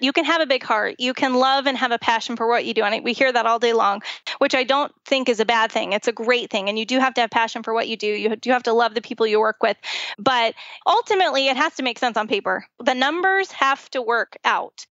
You can have a big heart. You can love and have a passion for what you do. And we hear that all day long, which I don't think is a bad thing. It's a great thing. And you do have to have passion for what you do. You do have to love the people you work with. But ultimately, it has to make sense on paper. The numbers have to work out.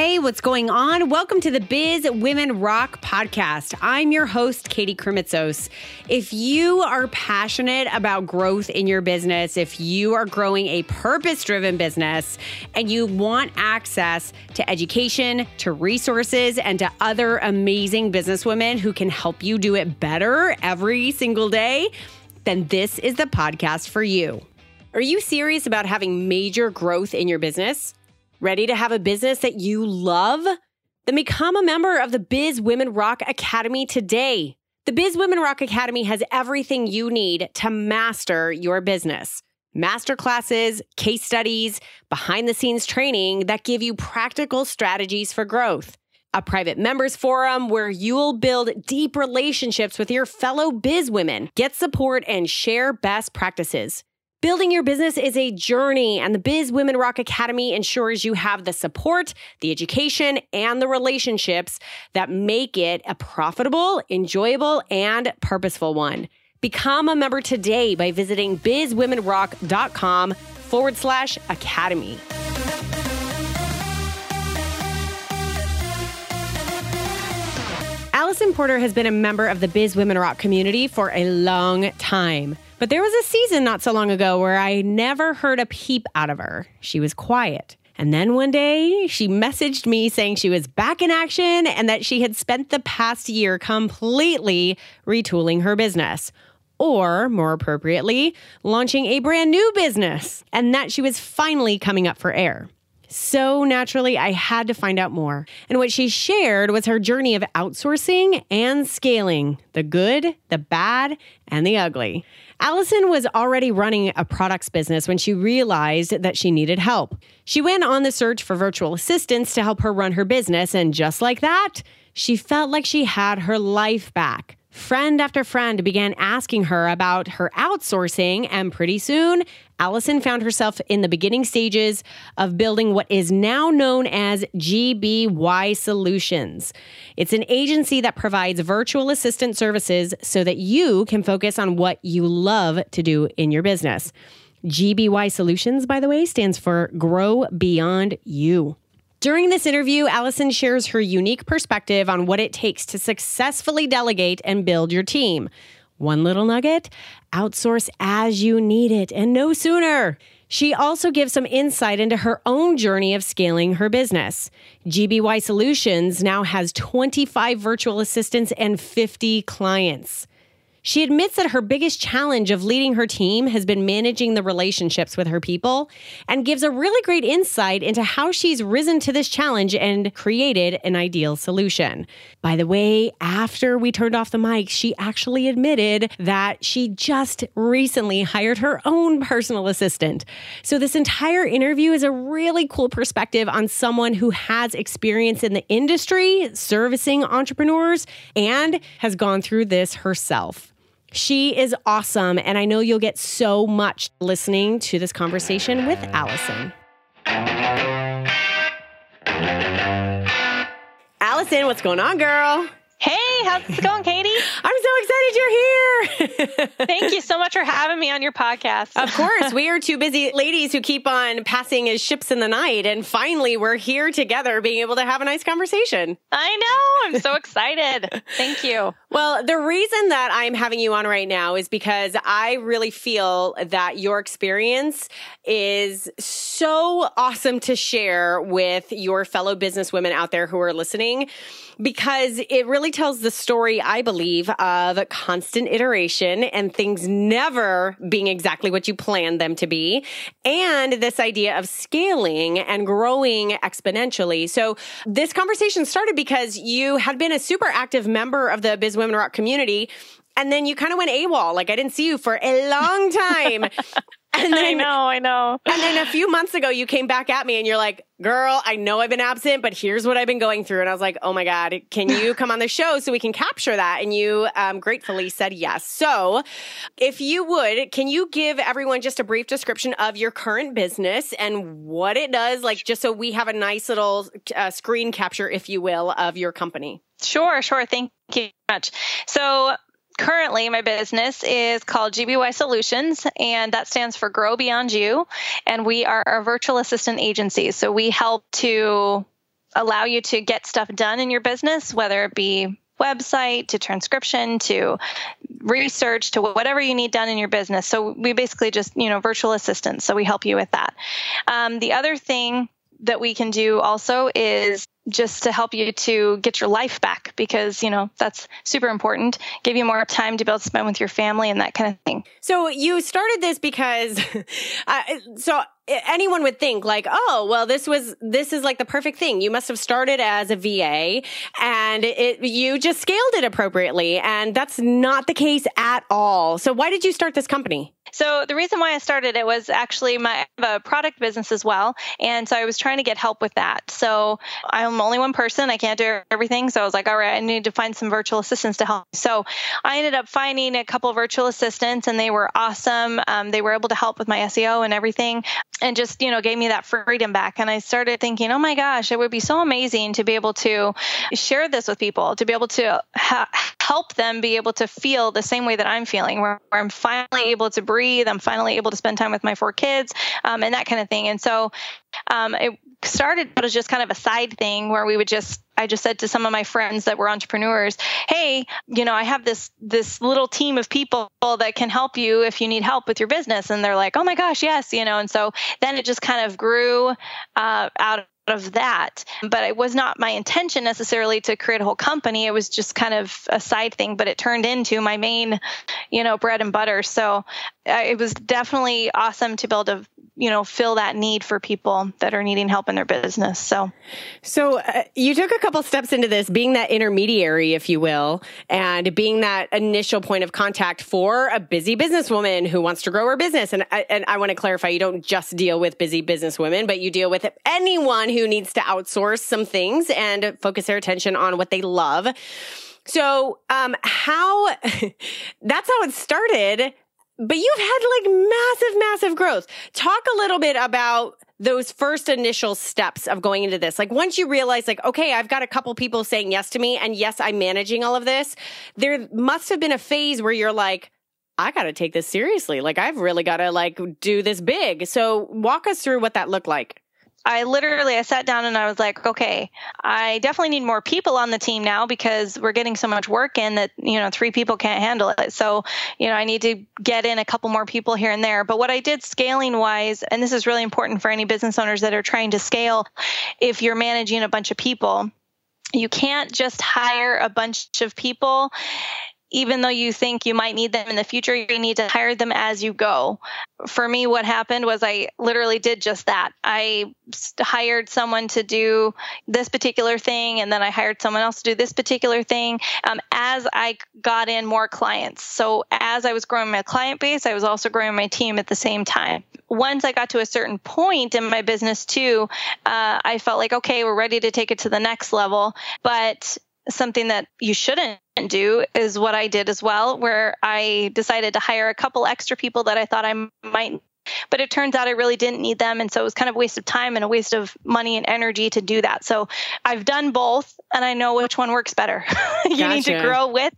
Hey, what's going on? Welcome to the Biz Women Rock podcast. I'm your host, Katie Krimitzos. If you are passionate about growth in your business, if you are growing a purpose driven business, and you want access to education, to resources, and to other amazing businesswomen who can help you do it better every single day, then this is the podcast for you. Are you serious about having major growth in your business? Ready to have a business that you love? Then become a member of the Biz Women Rock Academy today. The Biz Women Rock Academy has everything you need to master your business. Masterclasses, case studies, behind the scenes training that give you practical strategies for growth. A private members forum where you'll build deep relationships with your fellow biz women, get support, and share best practices. Building your business is a journey, and the Biz Women Rock Academy ensures you have the support, the education, and the relationships that make it a profitable, enjoyable, and purposeful one. Become a member today by visiting bizwomenrock.com forward slash academy. Alyson Porter has been a member of the Biz Women Rock community for a long time. But there was a season not so long ago where I never heard a peep out of her. She was quiet. And then one day she messaged me saying she was back in action and that she had spent the past year completely retooling her business. Or, more appropriately, launching a brand new business, and that she was finally coming up for air. So naturally, I had to find out more. And what she shared was her journey of outsourcing and scaling the good, the bad, and the ugly. Alyson was already running a products business when she realized that she needed help. She went on the search for virtual assistants to help her run her business, and just like that, she felt like she had her life back. Friend after friend began asking her about her outsourcing, and pretty soon, Alyson found herself in the beginning stages of building what is now known as GBY Solutions. It's an agency that provides virtual assistant services so that you can focus on what you love to do in your business. GBY Solutions, by the way, stands for Grow Beyond You. During this interview, Alyson shares her unique perspective on what it takes to successfully delegate and build your team. One little nugget outsource as you need it and no sooner. She also gives some insight into her own journey of scaling her business. GBY Solutions now has 25 virtual assistants and 50 clients. She admits that her biggest challenge of leading her team has been managing the relationships with her people and gives a really great insight into how she's risen to this challenge and created an ideal solution. By the way, after we turned off the mic, she actually admitted that she just recently hired her own personal assistant. So, this entire interview is a really cool perspective on someone who has experience in the industry servicing entrepreneurs and has gone through this herself. She is awesome, and I know you'll get so much listening to this conversation with Alyson. Alyson, what's going on, girl? Hey, how's it going, Katie? I'm so excited you're here. Thank you so much for having me on your podcast. of course, we are two busy ladies who keep on passing as ships in the night. And finally, we're here together being able to have a nice conversation. I know. I'm so excited. Thank you. Well, the reason that I'm having you on right now is because I really feel that your experience is so awesome to share with your fellow business women out there who are listening because it really tells the story, I believe, of constant iteration and things never being exactly what you planned them to be. And this idea of scaling and growing exponentially. So this conversation started because you had been a super active member of the Biz Women Rock community. And then you kind of went AWOL. Like I didn't see you for a long time. And then, I know, I know. And then a few months ago, you came back at me and you're like, girl, I know I've been absent, but here's what I've been going through. And I was like, oh my God, can you come on the show so we can capture that? And you um, gratefully said yes. So if you would, can you give everyone just a brief description of your current business and what it does? Like, just so we have a nice little uh, screen capture, if you will, of your company. Sure, sure. Thank you much. So currently my business is called GBY Solutions, and that stands for Grow Beyond You. And we are a virtual assistant agency. So we help to allow you to get stuff done in your business, whether it be website to transcription to research to whatever you need done in your business. So we basically just, you know, virtual assistants. So we help you with that. Um, the other thing that we can do also is just to help you to get your life back because you know that's super important. Give you more time to be able to spend with your family and that kind of thing. So you started this because uh, so anyone would think like oh well this was this is like the perfect thing. You must have started as a va and it you just scaled it appropriately and that's not the case at all. So why did you start this company so the reason why I started it was actually my a product business as well, and so I was trying to get help with that. So I'm only one person; I can't do everything. So I was like, all right, I need to find some virtual assistants to help. So I ended up finding a couple virtual assistants, and they were awesome. Um, they were able to help with my SEO and everything, and just you know gave me that freedom back. And I started thinking, oh my gosh, it would be so amazing to be able to share this with people, to be able to ha- help them be able to feel the same way that I'm feeling, where, where I'm finally able to breathe. I'm finally able to spend time with my four kids um, and that kind of thing. And so um, it started as just kind of a side thing where we would just I just said to some of my friends that were entrepreneurs, "Hey, you know, I have this this little team of people that can help you if you need help with your business." And they're like, "Oh my gosh, yes," you know. And so then it just kind of grew uh, out of that. But it was not my intention necessarily to create a whole company. It was just kind of a side thing, but it turned into my main, you know, bread and butter. So it was definitely awesome to be able to you know fill that need for people that are needing help in their business. So so uh, you took a couple steps into this being that intermediary if you will and being that initial point of contact for a busy businesswoman who wants to grow her business. And I, and I want to clarify you don't just deal with busy businesswomen but you deal with anyone who needs to outsource some things and focus their attention on what they love. So, um, how that's how it started but you've had like massive, massive growth. Talk a little bit about those first initial steps of going into this. Like once you realize like, okay, I've got a couple people saying yes to me and yes, I'm managing all of this. There must have been a phase where you're like, I got to take this seriously. Like I've really got to like do this big. So walk us through what that looked like. I literally I sat down and I was like, okay, I definitely need more people on the team now because we're getting so much work in that you know three people can't handle it. So you know I need to get in a couple more people here and there. But what I did scaling wise, and this is really important for any business owners that are trying to scale, if you're managing a bunch of people, you can't just hire a bunch of people even though you think you might need them in the future, you need to hire them as you go. For me, what happened was I literally did just that. I hired someone to do this particular thing, and then I hired someone else to do this particular thing um, as I got in more clients. So, as I was growing my client base, I was also growing my team at the same time. Once I got to a certain point in my business, too, uh, I felt like, okay, we're ready to take it to the next level. But something that you shouldn't do is what I did as well, where I decided to hire a couple extra people that I thought I might. But it turns out I really didn't need them. And so it was kind of a waste of time and a waste of money and energy to do that. So I've done both and I know which one works better. you gotcha. need to grow with,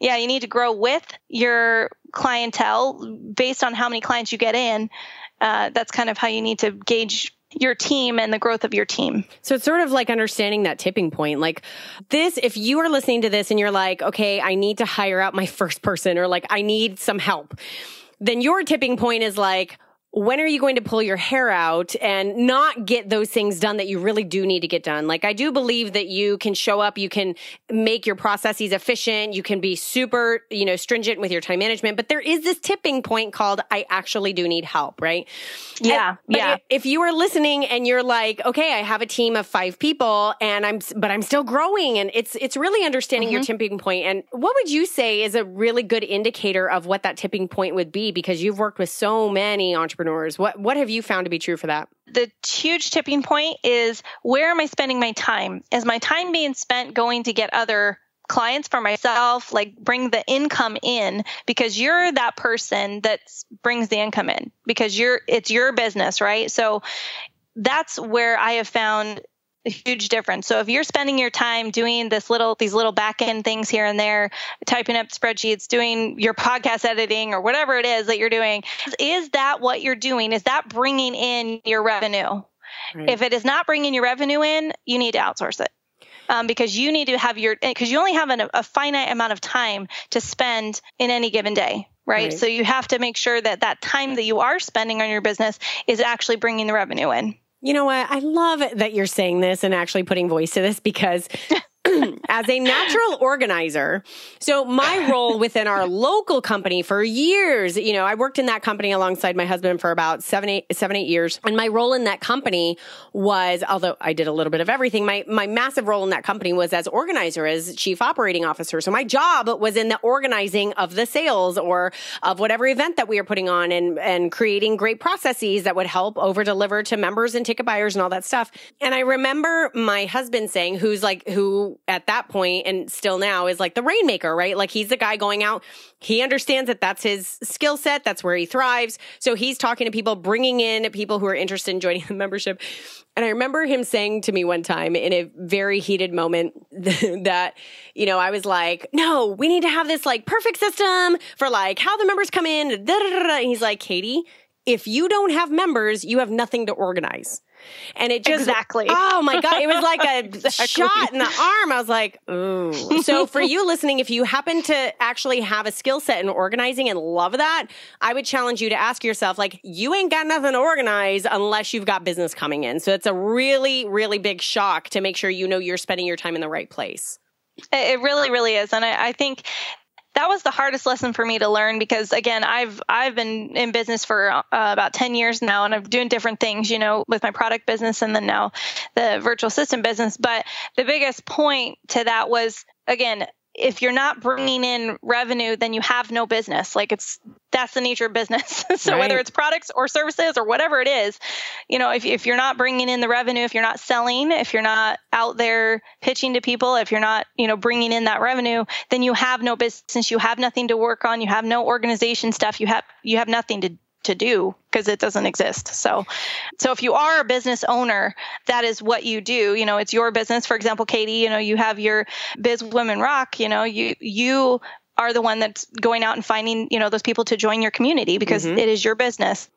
yeah, you need to grow with your clientele based on how many clients you get in. Uh, that's kind of how you need to gauge your team and the growth of your team. So it's sort of like understanding that tipping point. Like this, if you are listening to this and you're like, okay, I need to hire out my first person or like I need some help, then your tipping point is like, when are you going to pull your hair out and not get those things done that you really do need to get done? Like, I do believe that you can show up, you can make your processes efficient, you can be super, you know, stringent with your time management, but there is this tipping point called I actually do need help, right? Yeah. And, yeah. If you are listening and you're like, okay, I have a team of five people and I'm, but I'm still growing and it's, it's really understanding mm-hmm. your tipping point. And what would you say is a really good indicator of what that tipping point would be? Because you've worked with so many entrepreneurs entrepreneurs. What what have you found to be true for that? The huge tipping point is where am I spending my time? Is my time being spent going to get other clients for myself like bring the income in because you're that person that brings the income in because you're it's your business right so that's where i have found a huge difference. So if you're spending your time doing this little these little back end things here and there, typing up spreadsheets, doing your podcast editing or whatever it is that you're doing, is that what you're doing? Is that bringing in your revenue? Right. If it is not bringing your revenue in, you need to outsource it. Um, because you need to have your because you only have an, a finite amount of time to spend in any given day right? right? So you have to make sure that that time that you are spending on your business is actually bringing the revenue in. You know what? I love that you're saying this and actually putting voice to this because as a natural organizer. So my role within our local company for years, you know, I worked in that company alongside my husband for about seven, eight, seven, eight years. And my role in that company was, although I did a little bit of everything, my, my massive role in that company was as organizer, as chief operating officer. So my job was in the organizing of the sales or of whatever event that we were putting on and, and creating great processes that would help over deliver to members and ticket buyers and all that stuff. And I remember my husband saying, who's like, who at that point and still now is like the rainmaker, right? Like he's the guy going out. He understands that that's his skill set. That's where he thrives. So he's talking to people, bringing in people who are interested in joining the membership. And I remember him saying to me one time in a very heated moment that, you know, I was like, no, we need to have this like perfect system for like how the members come in. And he's like, Katie, if you don't have members, you have nothing to organize. And it just exactly. Oh my god, it was like a exactly. shot in the arm. I was like, ooh. So for you listening, if you happen to actually have a skill set in organizing and love that, I would challenge you to ask yourself, like, you ain't got nothing to organize unless you've got business coming in. So it's a really, really big shock to make sure you know you're spending your time in the right place. It really, really is. And I, I think that was the hardest lesson for me to learn because again i've i've been in business for uh, about 10 years now and i'm doing different things you know with my product business and then now the virtual assistant business. But the biggest point to that was again if you're not bringing in revenue, then you have no business. Like it's that's the nature of business. so right. whether it's products or services or whatever it is, you know, if if you're not bringing in the revenue, if you're not selling, if you're not out there pitching to people, if you're not, you know, bringing in that revenue, then you have no business. You have nothing to work on. You have no organization stuff. You have you have nothing to to do because it doesn't exist. So, so if you are a business owner, that is what you do. You know, it's your business. For example, Katie, you know, you have your Biz Women Rock. You know, you you are the one that's going out and finding you know those people to join your community because mm-hmm. it is your business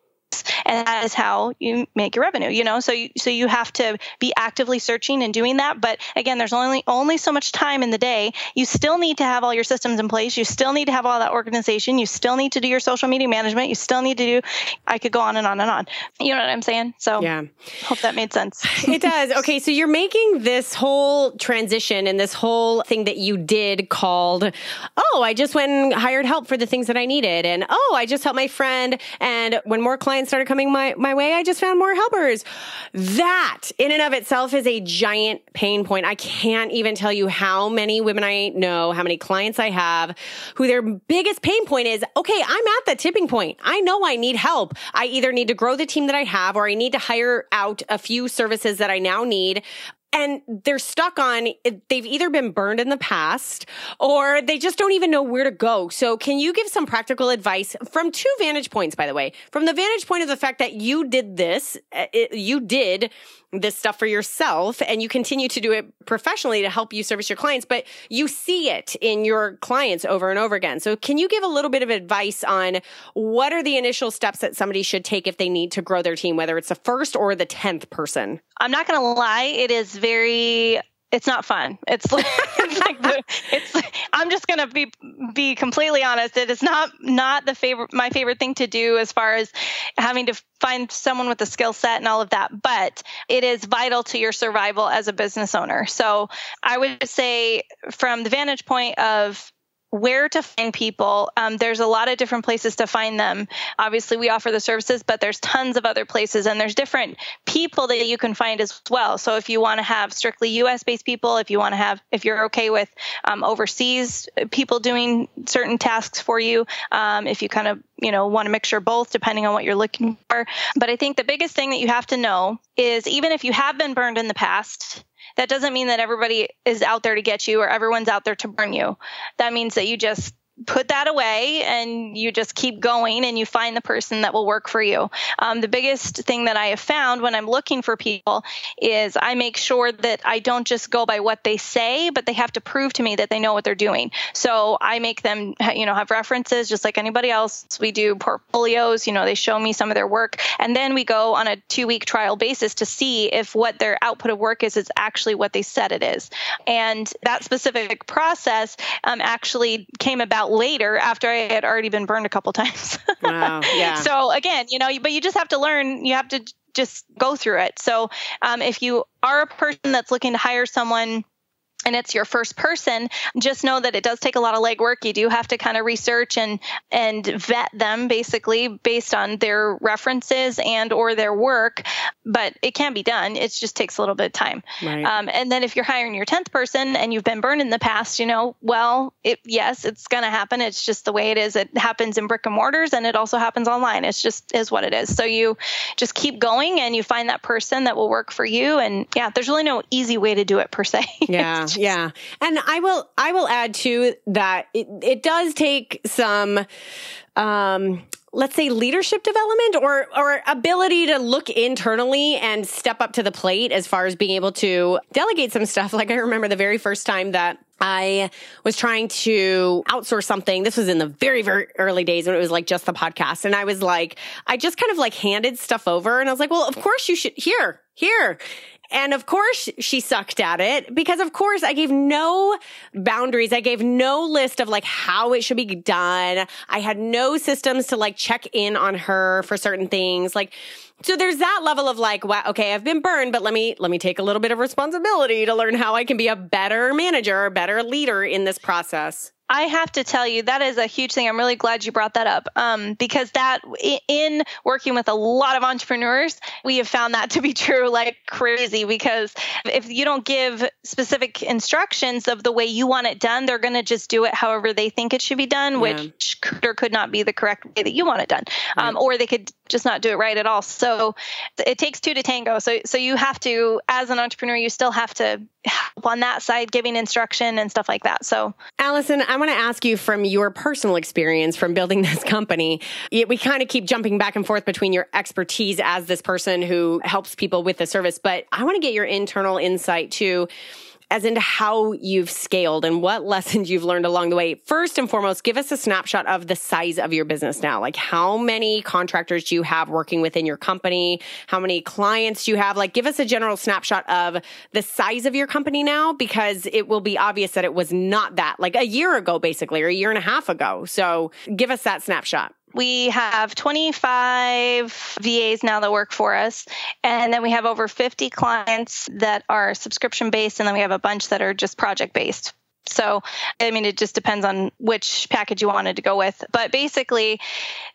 and that is how you make your revenue you know? So you, so you have to be actively searching and doing that. But again there's only only so much time in the day. You still need to have all your systems in place. You still need to have all that organization. You still need to do your social media management. You still need to do i could go on and on and on. You know what i'm saying? So yeah. hope that made sense. It does. Okay so you're making this whole transition and this whole thing that you did called oh i just went and hired help for the things that i needed and oh i just helped my friend and when more clients clients started coming my, my way, I just found more helpers. That in and of itself is a giant pain point. I can't even tell you how many women I know, how many clients I have who their biggest pain point is, okay, I'm at the tipping point. I know I need help. I either need to grow the team that I have or I need to hire out a few services that I now need and they're stuck on they've either been burned in the past or they just don't even know where to go. So can you give some practical advice from two vantage points by the way? From the vantage point of the fact that you did this, uh, it, you did this stuff for yourself and you continue to do it professionally to help you service your clients, but you see it in your clients over and over again. So can you give a little bit of advice on what are the initial steps that somebody should take if they need to grow their team, whether it's the first or the 10th person? I'm not going to lie. It is very it's not fun. It's like, it's like the, it's I'm just gonna be be completely honest. It is not not the favorite my favorite thing to do as far as having to find someone with a skill set and all of that. But it is vital to your survival as a business owner. So I would say from the vantage point of where to find people. Um, there's a lot of different places to find them. Obviously, we offer the services, but there's tons of other places, and there's different people that you can find as well. So if you want to have strictly U.S. based people, if you want to have, if you're okay with um, overseas people doing certain tasks for you, um, if you kind of you know want to mixture both depending on what you're looking for. But I think the biggest thing that you have to know is even if you have been burned in the past that doesn't mean that everybody is out there to get you or everyone's out there to burn you. That means that you just put that away and you just keep going and you find the person that will work for you. Um, the biggest thing that I have found when I'm looking for people is I make sure that I don't just go by what they say, but they have to prove to me that they know what they're doing. So I make them, you know, have references just like anybody else. We do portfolios, you know, they show me some of their work. And then we go on a two week trial basis to see if what their output of work is is actually what they said it is. And that specific process um, actually came about later after I had already been burned a couple times. wow. Yeah. So again, you know, but you just have to learn. You have to just go through it. So um, if you are a person that's looking to hire someone and it's your first person just know that it does take a lot of legwork. You do have to kind of research and and vet them basically based on their references and or their work but it can be done. It just takes a little bit of time. Right. um, and then if you're hiring your 10th person and you've been burned in the past you know well it, yes it's going to happen. It's just the way it is. It happens in brick and mortars and it also happens online. It's just is what it is. So you just keep going and you find that person that will work for you. And yeah there's really no easy way to do it per se. Yeah yeah. And I will I will add too that it, it does take some um let's say leadership development or or ability to look internally and step up to the plate as far as being able to delegate some stuff like i remember the very first time that I was trying to outsource something. This was in the very, very early days when it was like just the podcast. And I was like, I just kind of like handed stuff over and I was like, well, of course you should, here, here. And of course she sucked at it because of course I gave no boundaries. I gave no list of like how it should be done. I had no systems to like check in on her for certain things. Like, so there's that level of like, wow, okay, I've been burned, but let me, let me take a little bit of responsibility to learn how I can be a better manager, a better leader in this process. I have to tell you that is a huge thing. I'm really glad you brought that up um, because that in working with a lot of entrepreneurs, we have found that to be true like crazy. Because if you don't give specific instructions of the way you want it done, they're going to just do it however they think it should be done, yeah. which could or could not be the correct way that you want it done, um, or they could just not do it right at all. So it takes two to tango. So so you have to, as an entrepreneur, you still have to help on that side, giving instruction and stuff like that. So Alyson, I want to ask you from your personal experience from building this company. We kind of keep jumping back and forth between your expertise as this person who helps people with the service, but I want to get your internal insight too as into how you've scaled and what lessons you've learned along the way. First and foremost, give us a snapshot of the size of your business now. Like how many contractors do you have working within your company? How many clients do you have? Like give us a general snapshot of the size of your company now because it will be obvious that it was not that like a year ago, basically, or a year and a half ago. So give us that snapshot we have 25 VAs now that work for us. And then we have over 50 clients that are subscription based. And then we have a bunch that are just project based. So, I mean, it just depends on which package you wanted to go with. But basically,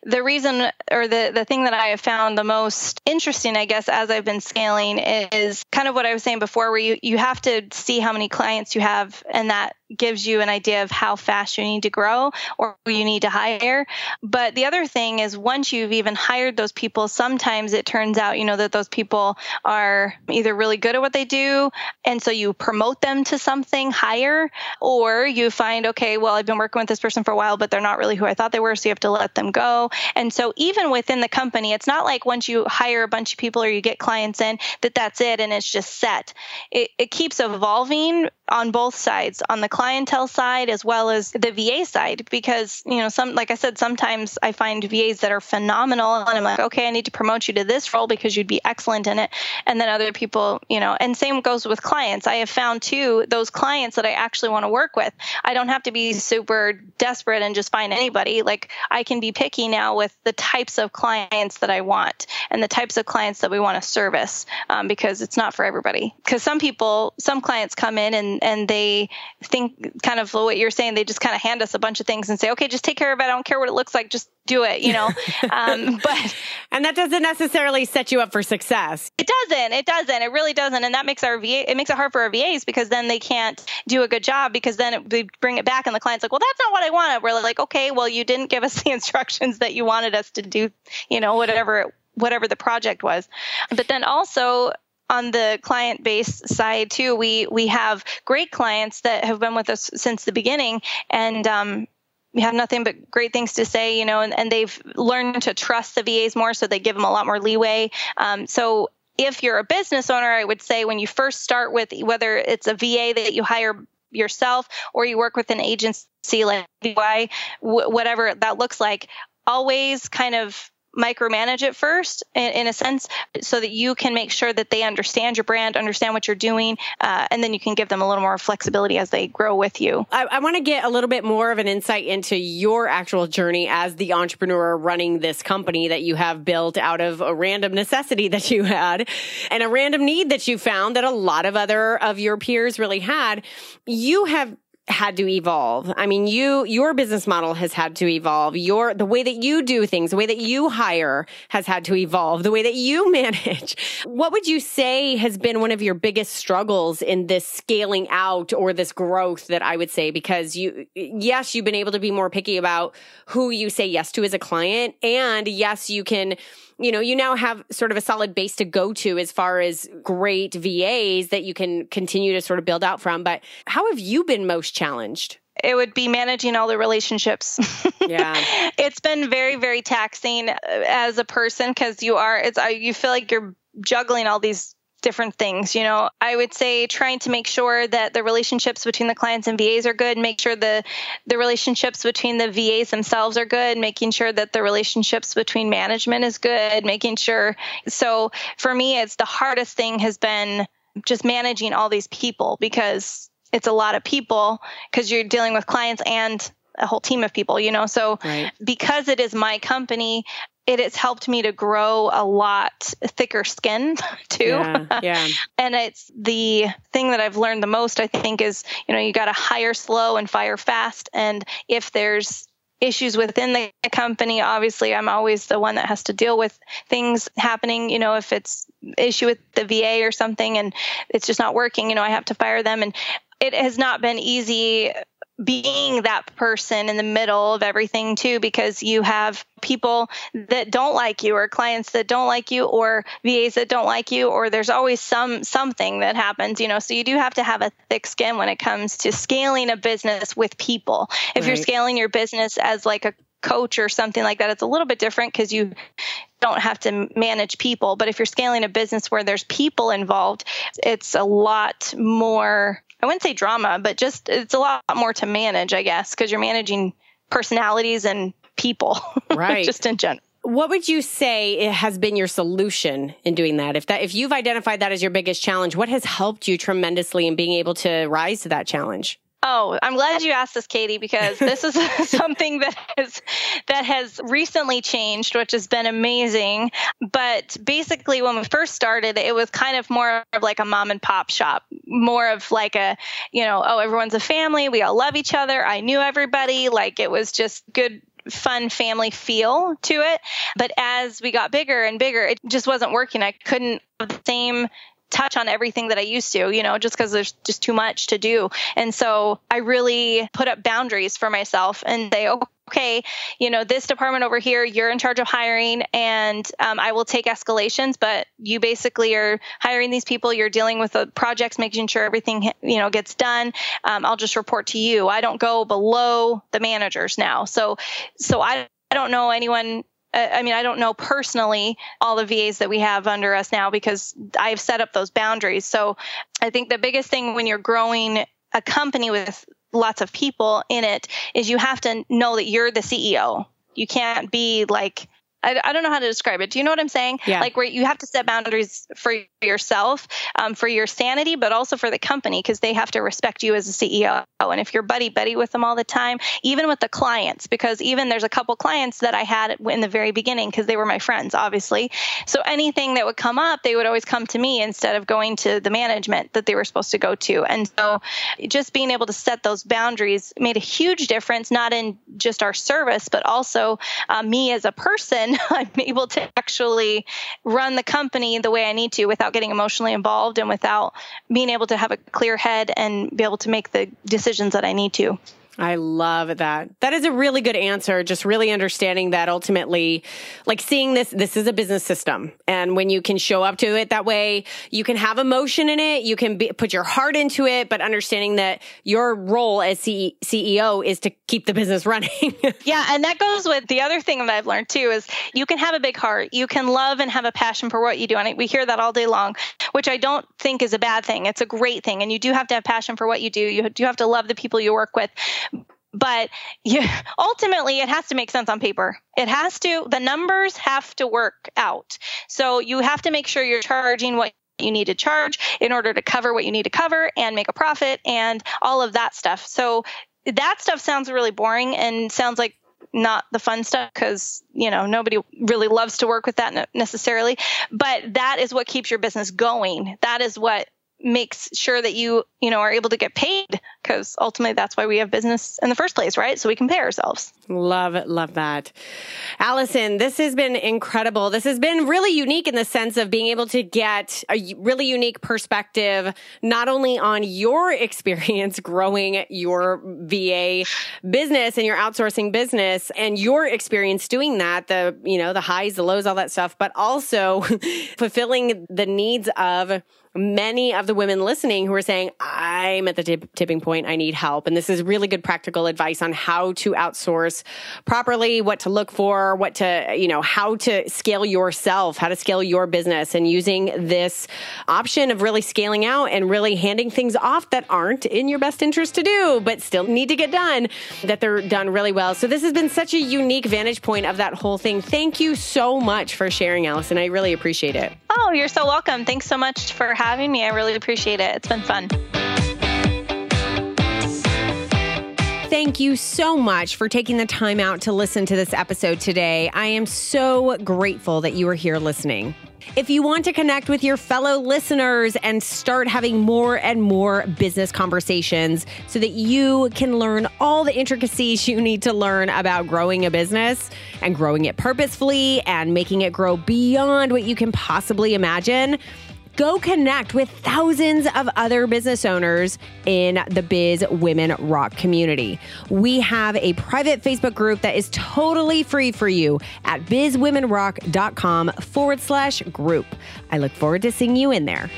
the reason or the, the thing that I have found the most interesting, I guess, as I've been scaling is kind of what I was saying before, where you, you have to see how many clients you have, and that gives you an idea of how fast you need to grow or you need to hire. But the other thing is once you've even hired those people, sometimes it turns out, you know, that those people are either really good at what they do. And so you promote them to something higher, or you find, okay, well, I've been working with this person for a while, but they're not really who I thought they were. So you have to let them go. And so even within the company, it's not like once you hire a bunch of people or you get clients in that that's it and it's just set. It, it keeps evolving on both sides on the clientele side as well as the VA side because you know some like I said sometimes I find VAs that are phenomenal and I'm like okay I need to promote you to this role because you'd be excellent in it. And then other people you know and same goes with clients. I have found too those clients that I actually want to work with I don't have to be super desperate and just find anybody. Like I can be picky now with the types of clients that I want and the types of clients that we want to service um, because it's not for everybody. Because some people some clients come in and and and they think kind of what you're saying. They just kind of hand us a bunch of things and say, okay, just take care of it. I don't care what it looks like. Just do it, you know. um, but and that doesn't necessarily set you up for success. It doesn't. It doesn't. It really doesn't. And that makes our VA. It makes it hard for our VAs because then they can't do a good job because then it, we bring it back and the client's like, well, that's not what I wanted. We're like, okay, well, you didn't give us the instructions that you wanted us to do. You know, whatever whatever the project was. But then also on the client base side too, we we have great clients that have been with us since the beginning, and um, we have nothing but great things to say, you know, and, and they've learned to trust the VAs more, so they give them a lot more leeway. Um, so if you're a business owner, I would say when you first start with whether it's a VA that you hire yourself or you work with an agency like VY, whatever that looks like, always kind of micromanage it first in, in, a sense so that you can make sure that they understand your brand understand what you're doing uh, and then you can give them a little more flexibility as they grow with you. I, I want to get a little bit more of an insight into your actual journey as the entrepreneur running this company that you have built out of a random necessity that you had and a random need that you found that a lot of other of your peers really had. You have had to evolve. I mean, you, your business model has had to evolve. Your, the way that you do things, the way that you hire has had to evolve, the way that you manage. What would you say has been one of your biggest struggles in this scaling out or this growth that I would say? Because you, yes, you've been able to be more picky about who you say yes to as a client. And yes, you can, you know, you now have sort of a solid base to go to as far as great VAs that you can continue to sort of build out from. But how have you been most challenged? it would be managing all the relationships. Yeah. it's been very very taxing uh, as a person cuz you are it's you feel like you're juggling all these different things. You know, I would say trying to make sure that the relationships between the clients and VAs are good, make sure the the relationships between the VAs themselves are good, making sure that the relationships between management is good, making sure. So for me, it's the hardest thing has been just managing all these people because it's a lot of people because you're dealing with clients and a whole team of people, you know. So right. because it is my company, it has helped me to grow a lot thicker skin too. Yeah, yeah. and it's the thing that I've learned the most, I think, is, you know, you got to hire slow and fire fast. And if there's issues within the company, obviously I'm always the one that has to deal with things happening. You know, if it's issue with the VA or something and it's just not working, you know, I have to fire them. And it has not been easy being that person in the middle of everything too because you have people that don't like you or clients that don't like you or VAs that don't like you or there's always some something that happens you know? So you do have to have a thick skin when it comes to scaling a business with people. If right. you're scaling your business as like a coach or something like that it's a little bit different because you don't have to manage people. But if you're scaling a business where there's people involved it's a lot more I wouldn't say drama, but just it's a lot more to manage, I guess, because you're managing personalities and people, right? just in general. What would you say has been your solution in doing that? If that if you've identified that as your biggest challenge, what has helped you tremendously in being able to rise to that challenge? Oh, I'm glad you asked this, Katie, because this is something that has that has recently changed, which has been amazing. But basically, when we first started, it was kind of more of like a mom and pop shop, more of like a, you know, oh, everyone's a family, we all love each other. I knew everybody, like it was just good fun family feel to it. But as we got bigger and bigger, it just wasn't working. I couldn't have the same touch on everything that I used to, you know, just because there's just too much to do. And so I really put up boundaries for myself and say, okay, you know, this department over here, you're in charge of hiring and um, I will take escalations, but you basically are hiring these people, you're dealing with the projects, making sure everything, you know, gets done. Um, I'll just report to you. I don't go below the managers now. So, so I, I don't know anyone I mean, I don't know personally all the VAs that we have under us now because I've set up those boundaries. So I think the biggest thing when you're growing a company with lots of people in it is you have to know that you're the CEO. You can't be like I, I don't know how to describe it. Do you know what I'm saying? Yeah. Like where you have to set boundaries for yourself, um, for your sanity, but also for the company because they have to respect you as a CEO. And if you're buddy buddy with them all the time, even with the clients, because even there's a couple clients that I had in the very beginning because they were my friends, obviously. So anything that would come up, they would always come to me instead of going to the management that they were supposed to go to. And so just being able to set those boundaries made a huge difference, not in just our service, but also uh, me as a person. I'm able to actually run the company the way I need to without getting emotionally involved and without being able to have a clear head and be able to make the decisions that I need to. I love that. That is a really good answer. Just really understanding that ultimately, like seeing this, this is a business system. And when you can show up to it that way, you can have emotion in it. You can be, put your heart into it, but understanding that your role as C- CEO is to keep the business running. yeah. And that goes with the other thing that I've learned too is you can have a big heart. You can love and have a passion for what you do. And we hear that all day long, which I don't think is a bad thing. It's a great thing. And you do have to have passion for what you do. You do have to love the people you work with but you, ultimately it has to make sense on paper it has to the numbers have to work out so you have to make sure you're charging what you need to charge in order to cover what you need to cover and make a profit and all of that stuff so that stuff sounds really boring and sounds like not the fun stuff because you know nobody really loves to work with that necessarily. But that is what keeps your business going. That is what makes sure that you you know are able to get paid because ultimately that's why we have business in the first place right? So we can pay ourselves. Love it love that. Alyson this has been incredible. This has been really unique in the sense of being able to get a really unique perspective not only on your experience growing your va business and your outsourcing business and your experience doing that the you know the highs the lows all that stuff but also fulfilling the needs of many of the women listening who are saying, I'm at the tip- tipping point. I need help. And this is really good practical advice on how to outsource properly, what to look for, what to, you know, how to scale yourself, how to scale your business and using this option of really scaling out and really handing things off that aren't in your best interest to do, but still need to get done, that they're done really well. So this has been such a unique vantage point of that whole thing. Thank you so much for sharing, Alyson. I really appreciate it. Oh, you're so welcome. Thanks so much for having having me. I really appreciate it. It's been fun. Thank you so much for taking the time out to listen to this episode today. I am so grateful that you are here listening. If you want to connect with your fellow listeners and start having more and more business conversations so that you can learn all the intricacies you need to learn about growing a business and growing it purposefully and making it grow beyond what you can possibly imagine, Go connect with thousands of other business owners in the Biz Women Rock community. We have a private Facebook group that is totally free for you at bizwomenrock.com forward slash group. I look forward to seeing you in there.